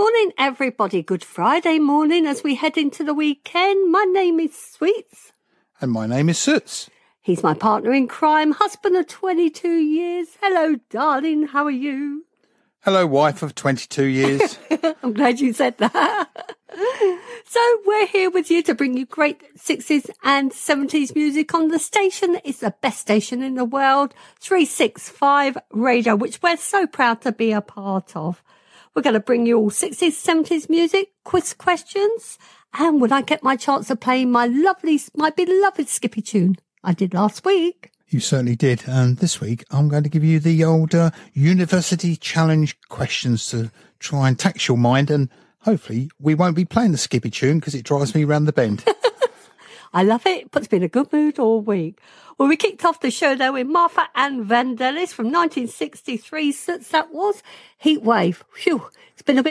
morning, everybody. Good Friday morning as we head into the weekend. My name is Sweets. And my name is Soots. He's my partner in crime, husband of 22 years. Hello, darling. How are you? Hello, wife of 22 years. I'm glad you said that. so we're here with you to bring you great 60s and 70s music on the station It's the best station in the world, 365 Radio, which we're so proud to be a part of. We're going to bring you all 60s, 70s music, quiz questions, and when I get my chance of playing my lovely, my beloved Skippy tune I did last week. You certainly did. And this week, I'm going to give you the old uh, university challenge questions to try and tax your mind. And hopefully, we won't be playing the Skippy tune because it drives me round the bend. I love it. Puts me in a good mood all week. Well, we kicked off the show there with Martha and Vandellas from 1963. Since that was Heat Wave. Phew. It's been a bit